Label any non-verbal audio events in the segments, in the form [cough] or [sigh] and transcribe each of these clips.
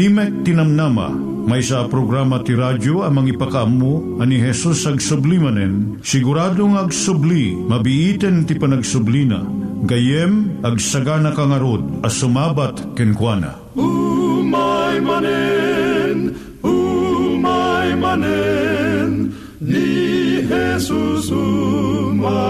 Timek Tinamnama, may sa programa ti radyo amang ipakaammo ani Hesus ag sublimanen, siguradong ag subli, mabiiten ti panagsublina, gayem ag sagana kangarod as sumabat kenkwana. Umay manen, umay manen, ni Jesus umay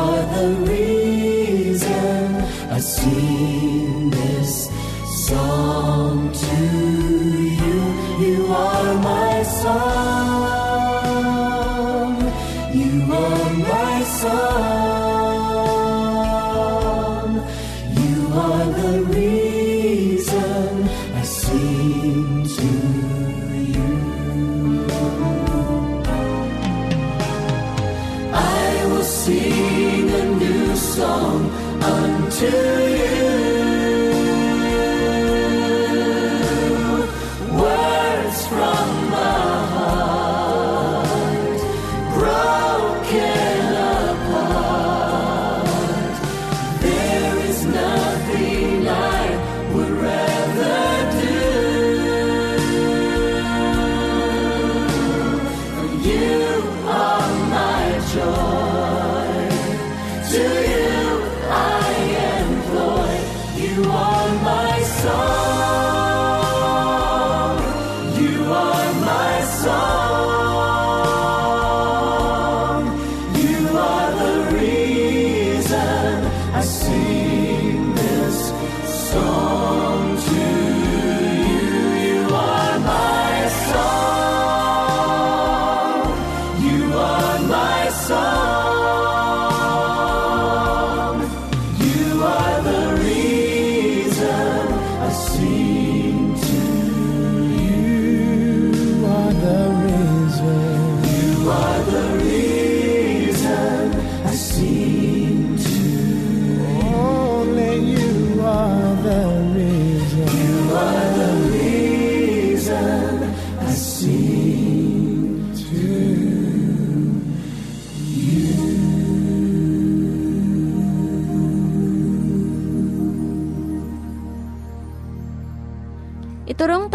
Are the reason I sing this song to you.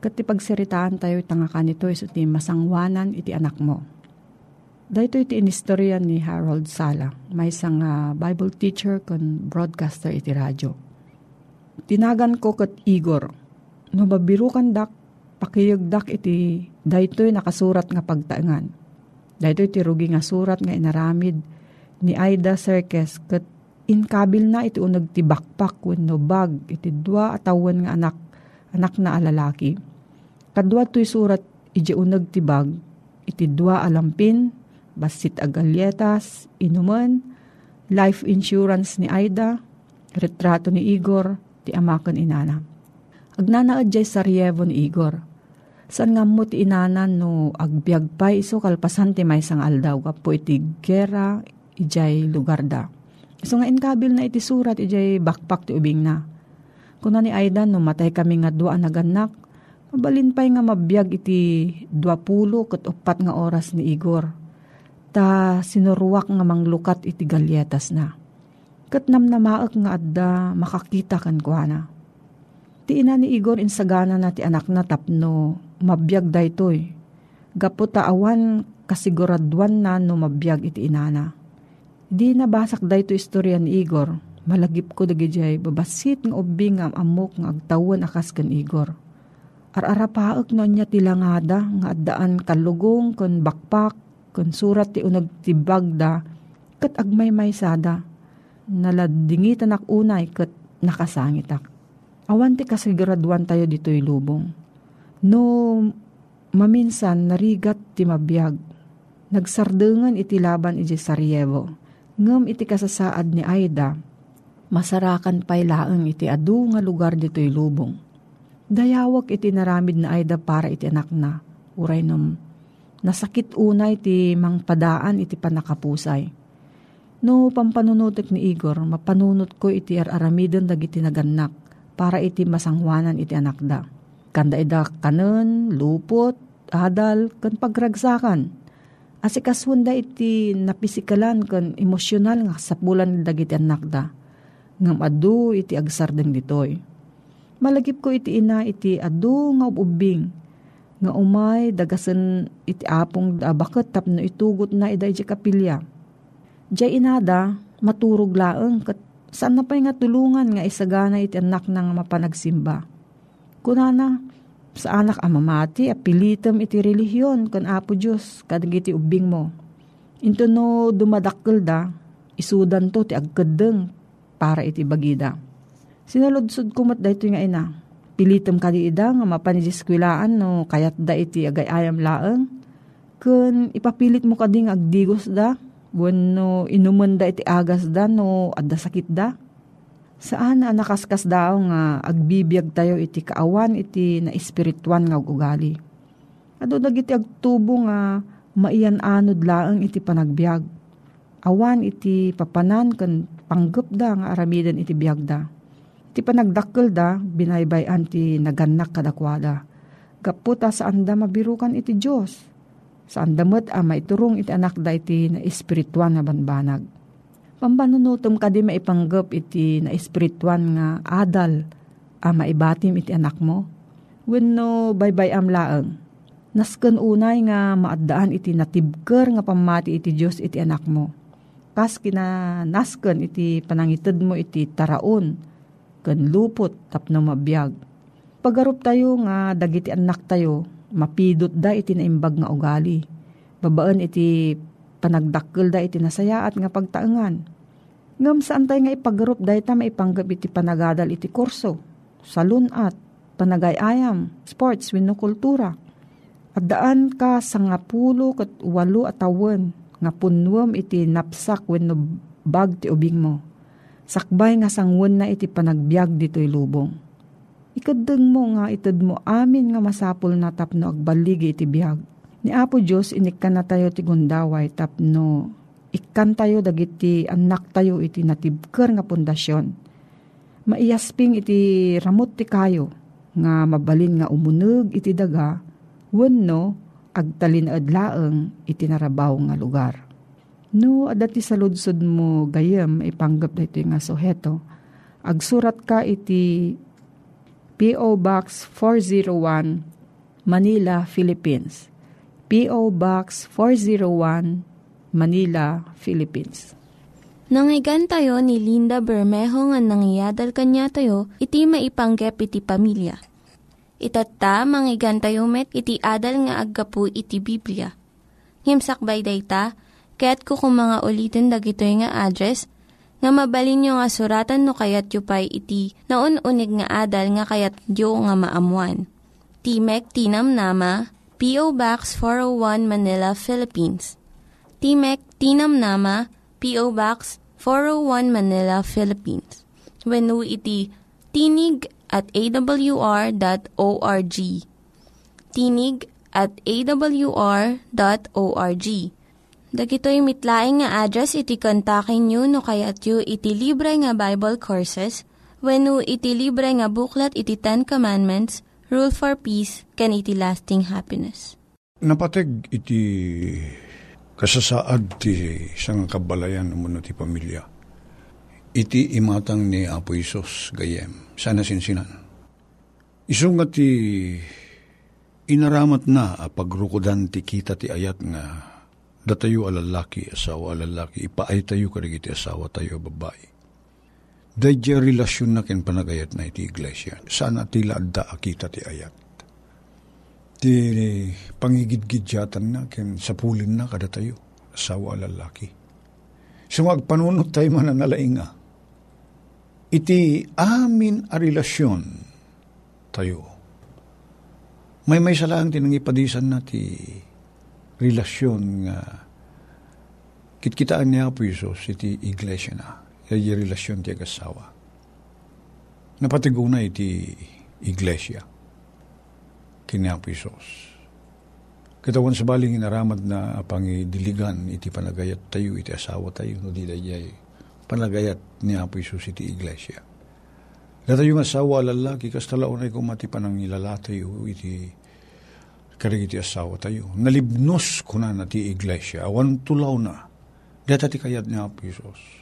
Kat ti pagseritaan tayo itanga kanito iso ti masangwanan iti anak mo. Dahito iti inistorya ni Harold Sala, may isang ah, Bible teacher kon broadcaster iti radyo. Tinagan ko kat Igor, no mabirukan dak, pakiyagdak iti daytoy nakasurat nga pagtaengan. Daytoy iti rugi nga surat nga inaramid ni Aida Serkes kat inkabil na iti unag ti bakpak wenno bag iti dua atawan nga anak anak na alalaki. Kadwa to'y surat iti unag ti bag iti dua alampin basit agalyetas inuman life insurance ni Aida retrato ni Igor ti amakan inana. Agnanaad jay Sarajevo ni Igor. San nga mo ti inanan no agbyag pa iso kalpasan ti may sang aldaw kapo iti gera ijay lugar da. So nga inkabil na iti surat ijay bakpak ti ubing na. Kuna ni Aida no matay kami nga dua naganak, mabalin pa'y nga mabiyag iti dua pulo kat upat nga oras ni Igor. Ta sinuruak nga manglukat iti galyetas na. Kat namnamaak nga adda makakita kan kuana. Ti ina ni Igor insagana na ti anak na tapno mabiyag daytoy. Gapo awan kasiguraduan na no mabiyag iti inana. Di nabasak dayto istorya ni Igor. Malagip ko dagijay babasit nga ubing nga amok nga agtawan akas kan Igor. Ar-arapaak no niya tilangada nga addaan kalugong kon bakpak kon surat ti unag tibag da kat agmay may sada. Naladingitan unay kat nakasangitak. Awan ti kasiguraduan tayo dito'y lubong. No maminsan narigat ti mabiyag. Nagsardengan iti laban iti Sarajevo. Ngam iti kasasaad ni Aida, masarakan pa'y laeng iti adu nga lugar dito'y lubong. Dayawak iti naramid na Aida para iti anak na. Uray num, nasakit unay iti mangpadaan iti panakapusay. No pampanunutek ni Igor, mapanunot ko iti ar-aramidon dagiti naganak para iti masangwanan iti anak da. Kanda ida kanon, lupot, adal, kan pagragsakan. Asikaswanda iti napisikalan kan emosyonal nga sapulan dagiti anak da. Ngam adu iti agsardeng ditoy. Malagip ko iti ina iti adu nga ubing. Nga umay dagasan iti apong da bakit tapno itugot na ida iti kapilya. Diyay inada maturog laeng kat saan na pa'y nga tulungan nga isagana iti anak nang mapanagsimba. Kunana, sa anak amamati, apilitam iti relihiyon kan Apo Diyos, kadag iti ubing mo. Into no dumadakkel da, isudan to ti agkadeng para iti bagida. Sinaludsod kumat da ito nga ina. Pilitem kadi ida nga mapanisiskwilaan no kayat da iti agay ayam laeng. Kun ipapilit mo kadi nga agdigos da. Bueno inuman da iti agas da no adda sakit da. Saan na nakaskas daw nga agbibiyag tayo iti kaawan iti na espirituan nga ugali. Ado dagiti agtubo nga maiyan anod laeng iti panagbiag. Awan iti papanan kan panggap da nga aramidan iti biag da. Iti panagdakkel da, binaybayan ti naganak kadakwada. Kaputa saan da mabirukan iti Diyos. Saan da met ama iturong iti anak da iti na espirituan nga banbanag. Pambanunutom ka di maipanggap iti na espirituan nga adal ama ibatim iti anak mo. Wenno baybay am laeng Nasken unay nga maadaan iti natibker nga pamati iti Diyos iti anak mo. Kas kina nasken iti panangited mo iti taraon, ken lupot tapno mabiyag. Pagarup tayo nga dagiti anak tayo, mapidot da iti naimbag nga ugali. Babaan iti panagdakkel da iti nasayaat nga pagtaengan. Ngam saan tayo nga ipagarup da ita maipanggap iti panagadal iti kurso, salunat, panagayayam, sports, wino kultura at daan ka sa nga pulo kat walo atawan nga punwam iti napsak wenno bag ti ubing mo. Sakbay nga sangwan na iti panagbiag dito'y lubong. Ikadeng mo nga itad mo amin nga masapul na tapno agbaligi iti biag. Ni Apo Diyos inikkan na tayo ti gundaway tapno ikkan tayo dagiti anak tayo iti natibker nga pundasyon. Maiyasping iti ramot ti kayo nga mabalin nga umuneg iti daga wenno agtalin adlaeng itinarabaw nga lugar. No, adati sa ludsod mo gayem, ipanggap na ito nga soheto. Agsurat ka iti P.O. Box 401, Manila, Philippines. P.O. Box 401, Manila, Philippines. Nangyigan tayo ni Linda Bermejo nga nangyadal kanya tayo, iti maipanggep iti pamilya Itatta, manggigan tayo met, iti adal nga aggapu iti Biblia. Ngimsakbay day ta, kaya't kukumanga ulitin dagito nga address, nga mabalin nyo nga suratan no kayat yu pa'y iti na unig nga adal nga kayat yu nga maamuan. Timek Tinam Nama, P.O. Box 401 Manila, Philippines. Timek Tinam Nama, P.O. Box 401 Manila, Philippines. When iti tinig at awr.org. Tinig at awr.org. Dagitoy mitlaing nga address iti kontakin nyo no kayat yu iti libre nga Bible Courses when no iti libre nga buklat iti Ten Commandments, Rule for Peace, can iti lasting happiness. Napateg iti kasasaad ti isang kabalayan mo ti pamilya. Iti imatang ni Apo Isos gayem sana sinsinan. Isungat ti inaramat na a pagrukodan ti kita ti ayat nga datayo alalaki, asawa alalaki, ipaay tayo karigiti asawa tayo babae. Dadya relasyon na panagayat na iti iglesia. Sana tila adda akita ti ayat. Ti pangigidgidyatan na ken sapulin na kada tayo, asawa alalaki. Sumag panunot tayo mananalainga iti amin a relasyon tayo. May may salang tinangipadisan na ti relasyon nga kitkitaan niya po Isos iti iglesia na. Yung relasyon ti agasawa. Napatiguna iti iglesia. Kiniya po Isos. Kitawan sa baling inaramad na pangidiligan iti panagayat tayo, iti asawa tayo, no di dayay panagayat ni Apo Isus iti iglesia. Data yung asawa lalaki, kas talaon ay kumati pa ng ilalatay iti karigiti asawa tayo. Nalibnos ko na na ti iglesia, awan tulaw na. Data ti kayat ni Apo Isus.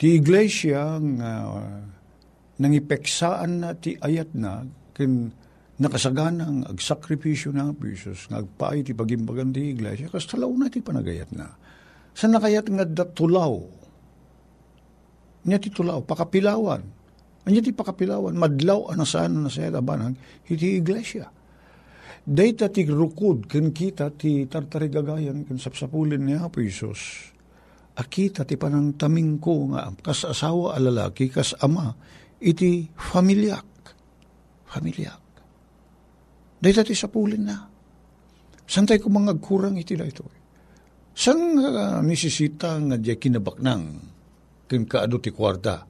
Ti iglesia nga uh, nangipeksaan na ti ayat na kin nakasaganang agsakripisyo na Apo Isus nga agpaay ti pagimbagan ti iglesia kas talaw na ti panagayat na. Sa nakayat nga datulaw niya ti tulaw, pakapilawan. Anya ti pakapilawan, madlaw anasaan na sa banag, iti iglesia. Data ti rukod, ken kita ti tartarigagayan, ken sapsapulin ni Apo Isos, akita ti panang taming ko nga kas asawa a lalaki kas ama iti familyak. Familyak. Dahil ti sapulin na. Santay ko mga kurang iti da ito. San uh, nisisita nga di kinabaknang kin kaado ti kwarta.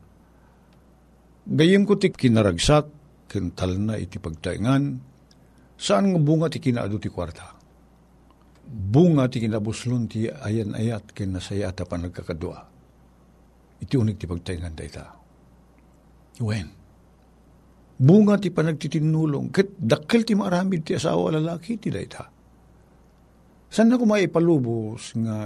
Gayem ko ti kinaragsak kin tal na iti pagtaingan saan nga bunga ti kinaado ti kwarta bunga ti kinabuslon ti ayan ayat ken nasaya ta pa nagkakadua. Iti unig ti pagtaingan da ita. Wen. Bunga ti panagtitinulong. Ket dakkel ti maramid ti asawa lalaki ti da ita. San na kumaipalubos nga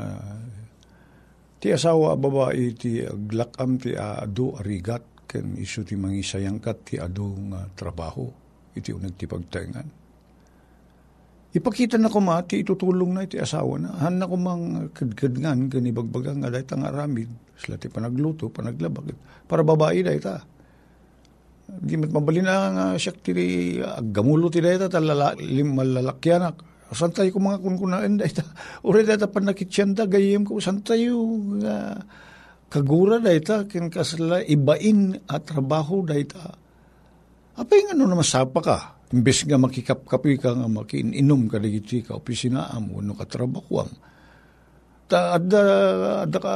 ti asawa babae ti aglakam ti adu arigat ken isu ti mangisayangkat ti adu nga trabaho iti unag ti pagtaingan Ipakita na ko mati, itutulong na iti asawa na. Han na ko mang kadkadngan, ganibagbaga nga dahit ang aramid. Sila ti panagluto, panaglabak. Para babae da ita. Di mat mabalin na nga siya ti agamulo ti da ita, talala, malalakyanak. Santay ko mga kunkunaan da ita. Uri da ita panakitsyan gayem ko, santay yung uh, kagura da ita, kin kasala ibain at trabaho da ita. Apay nga no namasapa ka, Imbes nga makikapkapi ka nga makiinom ka digiti ka opisinaam o no katrabakwam. Ta adda adda ka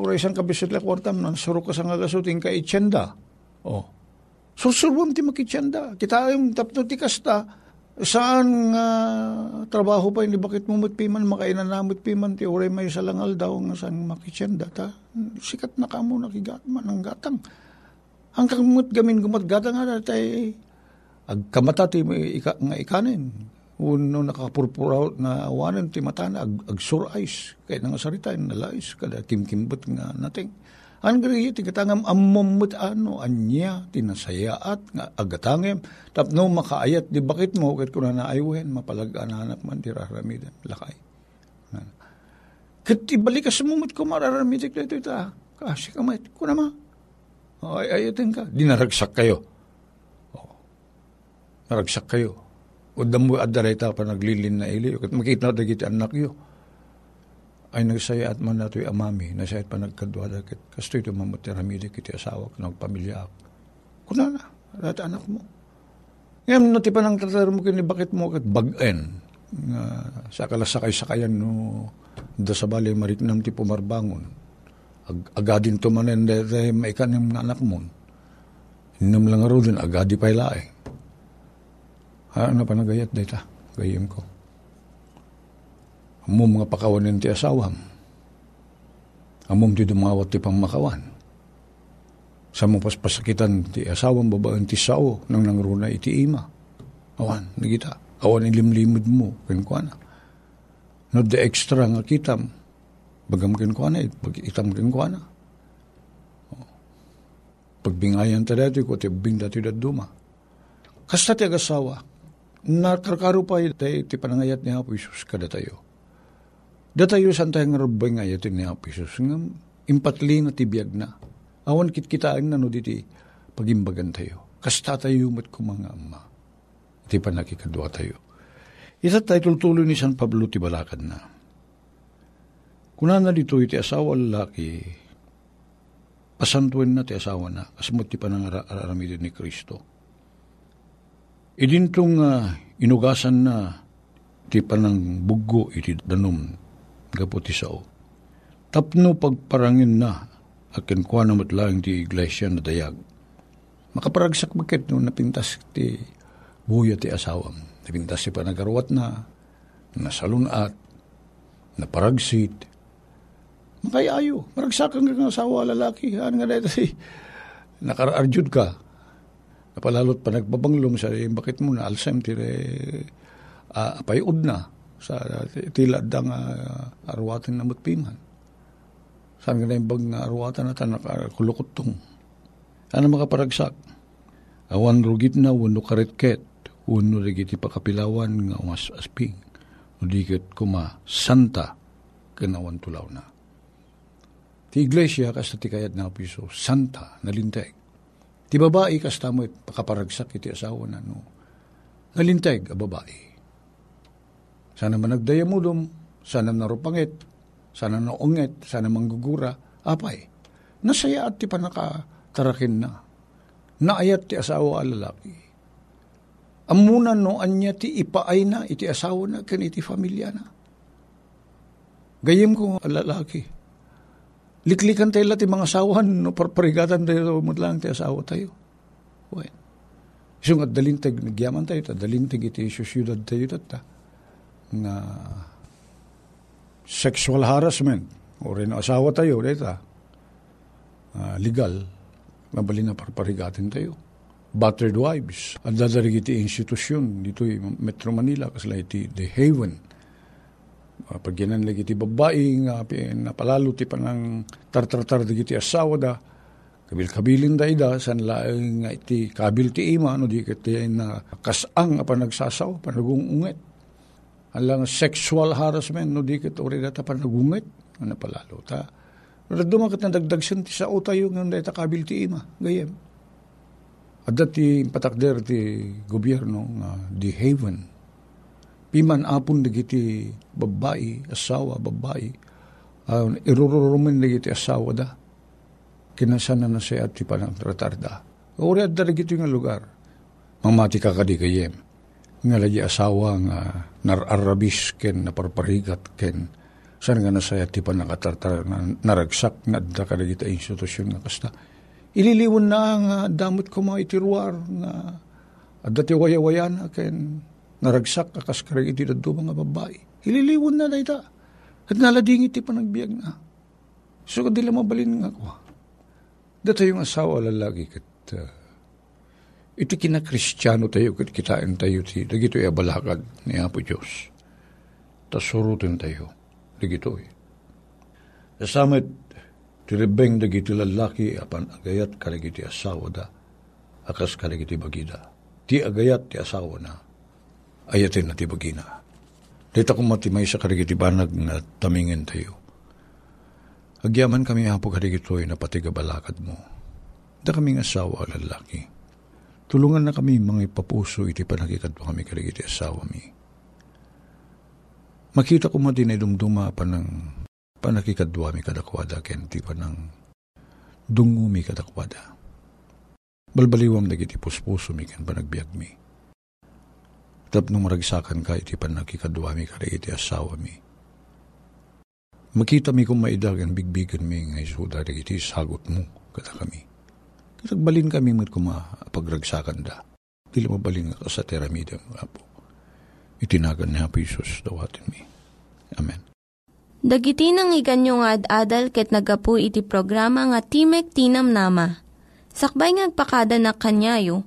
oraysan ka bisit lek wartam nan suro ka sa nga gasuting ka ityenda. Oh. Susulbon ti makityenda. Kita yung tapno ti kasta saan nga uh, trabaho pa ini bakit mo piman makainan namut piman ti oray may salangal daw nga saan makityenda ta sikat na kamo nakigatman ang gatang ang kamut gamin gumat gatang nga tay agkamata ti ika, nga ikanin. Uno nakapurpuraw na awanan ti mata na ag, ag eyes. Kaya nga sarita na lais kada kimkimbot nga nating. Ang gari ti katangam ammomut ano anya tinasayaat nga agatangem tapno makaayat di bakit mo ket kuna na aywen mapalagananak man ti raramidan lakay. Ket ibalik ka sumumut ko mararamidik dito ita. Kasi kamay kuna ma. Ay ayatin ka. Dinaragsak kayo naragsak kayo. O damo adaray ta pa naglilin na ili. Makita na dagiti anak yo. Ay nagsaya at man nato amami. Nasayat pa nagkadwa dagit. Kasto ito mamatiramidik kiti asawa. Nagpamilya ako. Kuna na. Lahat anak mo. Ngayon, nati pa nang tatar mo kini bakit mo kat bagen. Nga sa kalasakay-sakayan no da sa bali maritnam ti pumarbangon. Ag agadin to manen dahil maikanim nga anak mo. Inam lang aro din, agadi pa ilae. Ha, ano pa nagayat data? Gayim ko. Amom mga pakawanin ti asawam. Amom ti dumawat ti pang makawan. Sa mong paspasakitan ti asawam babaan ti sao nang nangruna iti ima. Awan, nagita. Awan ilimlimod mo, kinkwana. No de extra nga kitam, bagam kinkwana, itam kinkwana. Pagbingayan ta dati ko, ti bing dati duma. Kasta ti agasawa, nakarkaro pa tayo ti panangayat ni Apo Isus kada tayo. Da tayo san tayo nga rabay ngayat ni Apo Isus nga impatli na ti biyag na. Awan kit kitaan na no diti pagimbagan tayo. Kasta tayo mat ko mga ama. Iti pa nakikadwa tayo. Ita tayo tultuloy ni San Pablo ti balakad na. Kuna na dito iti asawa lalaki, pasantuin na ti asawa na, kasamot ti panangaramidin ni Kristo Idintong uh, inugasan na ti panang bugo iti danom gaputi sao. Tapno pagparangin na akin kuha na matlaing ti iglesia na dayag. Makaparagsak bakit no napintas ti buya ti asawam. Napintas si panagarwat na, nasalunat, naparagsit. Makayayo, maragsakan ka asawa lalaki. Ano nga dito si [laughs] nakaraarjud ka, Napalalot pa nagbabanglom sa eh, bakit mo na alsem tire uh, payod na sa tila da nga uh, arwatan na matpiman. Saan nga na yung bag nga arwatan na tanak kulukot tong. Ano makaparagsak? Awan rugit na wano karitket, wano rigiti pakapilawan nga umas asping. Udikit kuma santa kanawan tulaw na. Ti iglesia kas ti kayat na piso, santa, nalinteg. Ti babae kasta mo pakaparagsak iti asawa na no. Nalinteg a babae. Sana man nagdaya mo dum, sana narupangit, sana naunget, sana manggugura, apay. Nasaya at ti panakatarakin na. Naayat ti asawa a lalaki. Amunan no anya ti ipaay na, iti asawa na, kan iti familia na. Gayem ko lalaki. Liklikan tayo lati mga asawan, no, parparigatan tayo, mutlang ti asawa tayo. Well, iso nga dalintag, nagyaman tayo, ta, dalintag iti syudad tayo, ta, nga sexual harassment, o rin asawa tayo, dita, uh, legal, mabali na parparigatin tayo. Battered wives. Ang dadarig iti institusyon dito Metro Manila, kasla iti The Haven. Uh, pag ginanlag iti babae, nga napalalo ti panang tartartar di iti asawa da, kabil-kabilin da ida, san laeng nga iti kabil ti ima, no di kiti na kasang apa nagsasaw, panagungunget. Alang sexual harassment, no di kiti ori data panagunget, ano palalo ta Raduma kat nadagdag siya ti sa tayo nga dahil takabil ti ima, gayem. At dati patakder ti gobyerno nga di haven. Piman apon dagiti babae, asawa, babae. Uh, irururumin dagiti asawa da. Kinasana na siya at ti panang tratarda. Uri at dagiti nga lugar. Mamati ka kadi kayem. Nga lagi asawa nga nararabis ken naparparigat ken San nga nasaya ti pa nakatartar na naragsak nga da kadagita institusyon nga kasta. Ililiwon na nga damot ko mga itiruar nga at dati waya-waya na ken naragsak akas karag iti daddo mga babae. Ililiwon na dayta. At nalading iti pa nagbiag na. So kadila mabalin nga ko. Dito yung asawa lalagi kat uh, iti kinakristyano tayo kat kitain tayo ti dagito abalakad ni Apo Diyos. Tasurutin tayo digitoy. Kasamit, tiribeng dagiti lalaki apan agayat kaligiti asawa da, akas kaligiti bagida. Ti agayat ti asawa na, ayatin na ti bagina. Dita kong matimay sa kaligiti banag na tamingin tayo. Agyaman kami hapo kaligitoy na patigabalakad mo. Da kaming asawa lalaki. Tulungan na kami mga ipapuso iti panagikad mo kami kaligiti asawa mi Makita ko mo din ay dumduma pa ng panakikadwa mi kadakwada ken ti pa ng dungo mi kadakwada. Balbaliwam dagiti puspuso mi ken panagbiag mi. Tap nung maragsakan ka iti panakikadwa mi kadagiti asawa mi. Makita mi kung maidagan bigbigan mi nga isuda dagiti sagot mo kada kami. Kitagbalin kami mat kumapagragsakan da. Dili mabalin nga sa teramida nga po itinagan ni Hapo Isus dawatin mi. Amen. Dagiti nang iganyo nga ad-adal ket nagapu iti programa nga Timek Tinam Nama. Sakbay ngagpakada na kanyayo,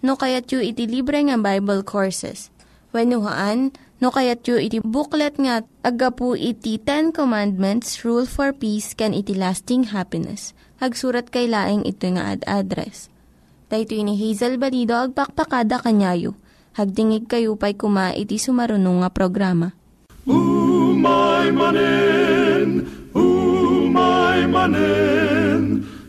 no kayat yu iti libre nga Bible Courses. Haan no kayat yu iti booklet nga agapu iti Ten Commandments, Rule for Peace, can iti lasting happiness. Hagsurat kay laing ito nga ad address. Daytoy ni Hazel Balido agpakpakada kanyayo Hagdingig kayo pa'y kuma iti sumarunong nga programa. Umay manen, umay manen,